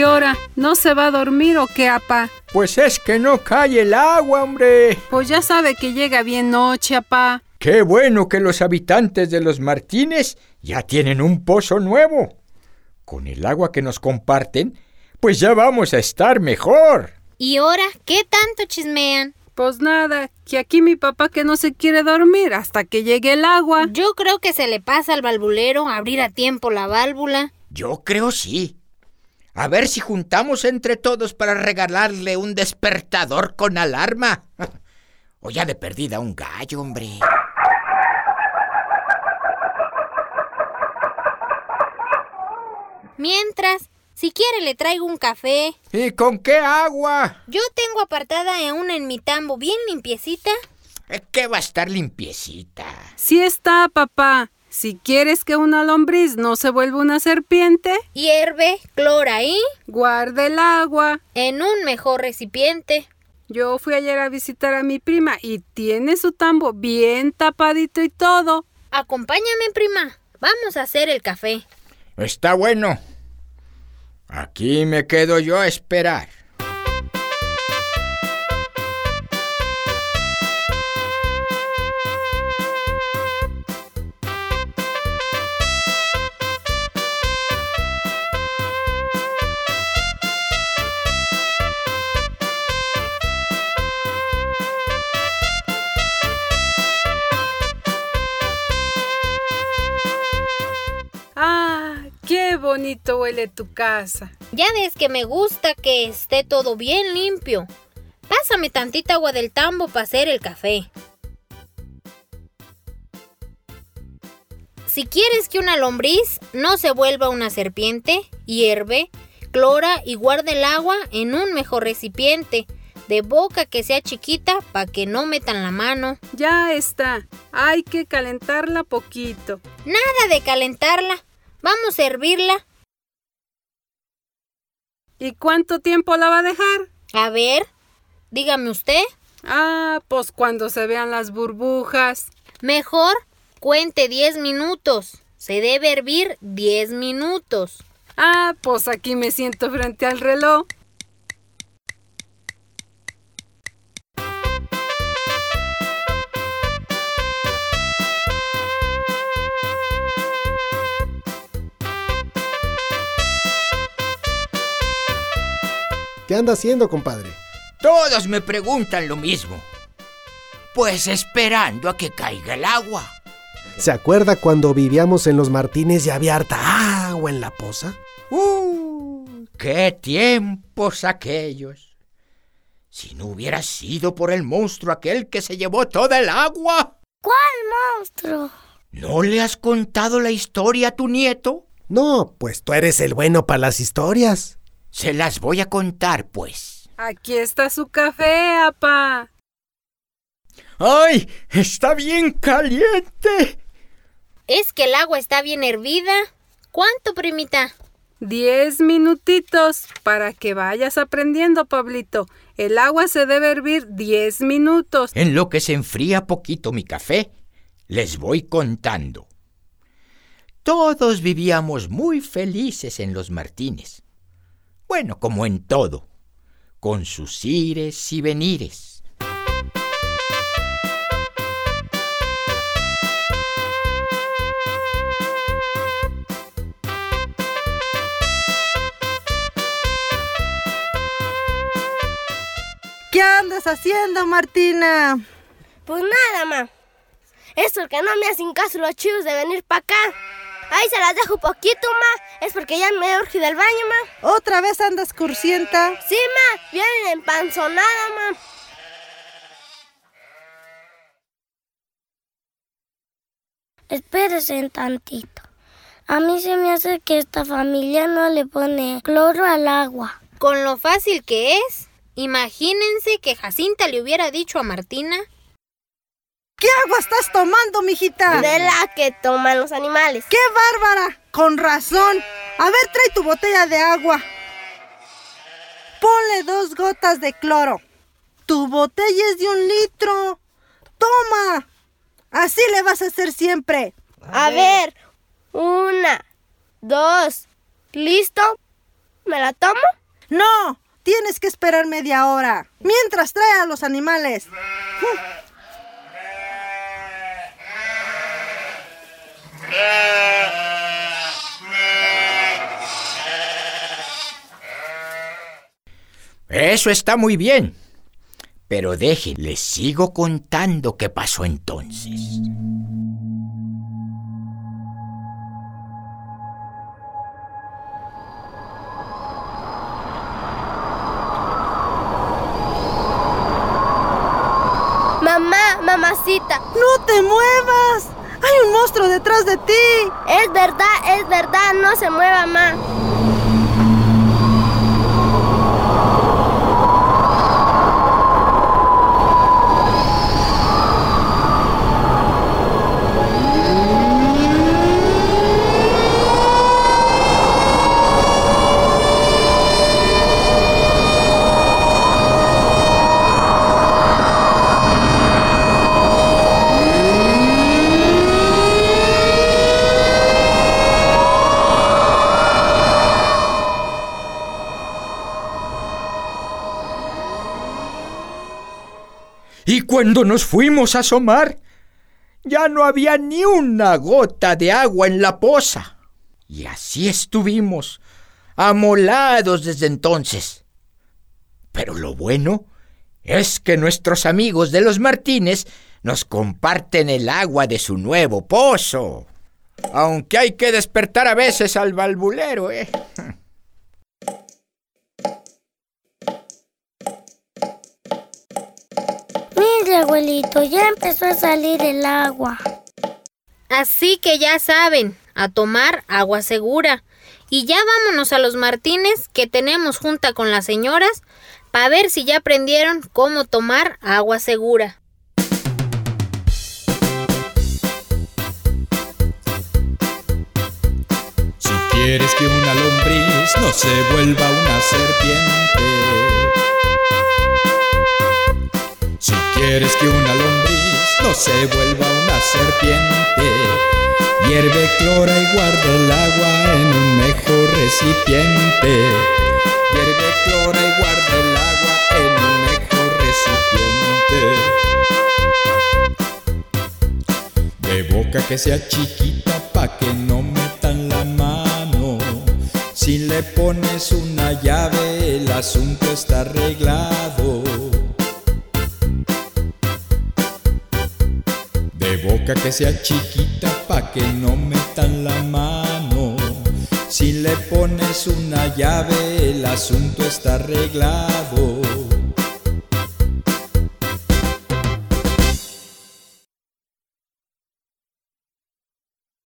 ¿Y ahora? ¿No se va a dormir o qué, apa? Pues es que no cae el agua, hombre. Pues ya sabe que llega bien noche, apa. Qué bueno que los habitantes de los Martínez ya tienen un pozo nuevo. Con el agua que nos comparten, pues ya vamos a estar mejor. ¿Y ahora qué tanto chismean? Pues nada, que aquí mi papá que no se quiere dormir hasta que llegue el agua. Yo creo que se le pasa al valvulero abrir a tiempo la válvula. Yo creo sí. A ver si juntamos entre todos para regalarle un despertador con alarma. O ya de perdida un gallo, hombre. Mientras, si quiere le traigo un café. ¿Y con qué agua? Yo tengo apartada en una en mi tambo bien limpiecita. ¿Qué va a estar limpiecita? Sí está, papá. Si quieres que una lombriz no se vuelva una serpiente, Hierve, clora y guarda el agua. en un mejor recipiente. Yo fui ayer a visitar a mi prima y tiene su tambo bien tapadito y todo. Acompáñame, prima. Vamos a hacer el café. Está bueno. Aquí me quedo yo a esperar. Bonito huele tu casa. Ya ves que me gusta que esté todo bien limpio. Pásame tantita agua del tambo para hacer el café. Si quieres que una lombriz no se vuelva una serpiente, hierve, clora y guarda el agua en un mejor recipiente, de boca que sea chiquita para que no metan la mano. Ya está. Hay que calentarla poquito. Nada de calentarla. Vamos a hervirla. ¿Y cuánto tiempo la va a dejar? A ver, dígame usted. Ah, pues cuando se vean las burbujas. Mejor cuente 10 minutos. Se debe hervir 10 minutos. Ah, pues aquí me siento frente al reloj. ¿Qué anda haciendo, compadre? Todos me preguntan lo mismo. Pues esperando a que caiga el agua. ¿Se acuerda cuando vivíamos en los Martínez y había harta agua en la poza? ¡Uh! ¡Qué tiempos aquellos! Si no hubiera sido por el monstruo aquel que se llevó toda el agua. ¿Cuál monstruo? ¿No le has contado la historia a tu nieto? No, pues tú eres el bueno para las historias. Se las voy a contar, pues. Aquí está su café, apa. ¡Ay! ¡Está bien caliente! Es que el agua está bien hervida. ¿Cuánto, primita? Diez minutitos para que vayas aprendiendo, Pablito. El agua se debe hervir diez minutos. En lo que se enfría poquito mi café, les voy contando. Todos vivíamos muy felices en los Martínez. Bueno, como en todo, con sus ires y venires. ¿Qué andas haciendo, Martina? Pues nada, ma. Es porque no me hacen caso los chivos de venir para acá. Ahí se las dejo poquito, ma. Es porque ya me he urgido al baño, ma. ¿Otra vez andas cursienta? Sí, ma. Vienen empanzonada, ma. Espérese un tantito. A mí se me hace que esta familia no le pone cloro al agua. Con lo fácil que es, imagínense que Jacinta le hubiera dicho a Martina. ¿Qué agua estás tomando, mijita? De la que toman los animales. ¡Qué bárbara! Con razón. A ver, trae tu botella de agua. Ponle dos gotas de cloro. Tu botella es de un litro. Toma. Así le vas a hacer siempre. A ver. Una, dos, listo. ¿Me la tomo? No, tienes que esperar media hora. Mientras trae a los animales. Eso está muy bien. Pero dejen, les sigo contando qué pasó entonces. Mamá, mamacita. ¡No te muevas! ¡Hay un monstruo detrás de ti! Es verdad, es verdad, no se mueva, mamá. Y cuando nos fuimos a asomar, ya no había ni una gota de agua en la poza. Y así estuvimos, amolados desde entonces. Pero lo bueno es que nuestros amigos de los Martínez nos comparten el agua de su nuevo pozo. Aunque hay que despertar a veces al balbulero, ¿eh? Mire, abuelito, ya empezó a salir el agua. Así que ya saben, a tomar agua segura. Y ya vámonos a los Martínez que tenemos junta con las señoras para ver si ya aprendieron cómo tomar agua segura. Si quieres que una lombriz no se vuelva una serpiente. Quieres que una lombriz no se vuelva una serpiente. Hierve clora y guarda el agua en un mejor recipiente. Hierve clora y guarda el agua en un mejor recipiente. De boca que sea chiquita pa' que no metan la mano. Si le pones una llave el asunto está arreglado. Boca que sea chiquita pa' que no metan la mano. Si le pones una llave el asunto está arreglado.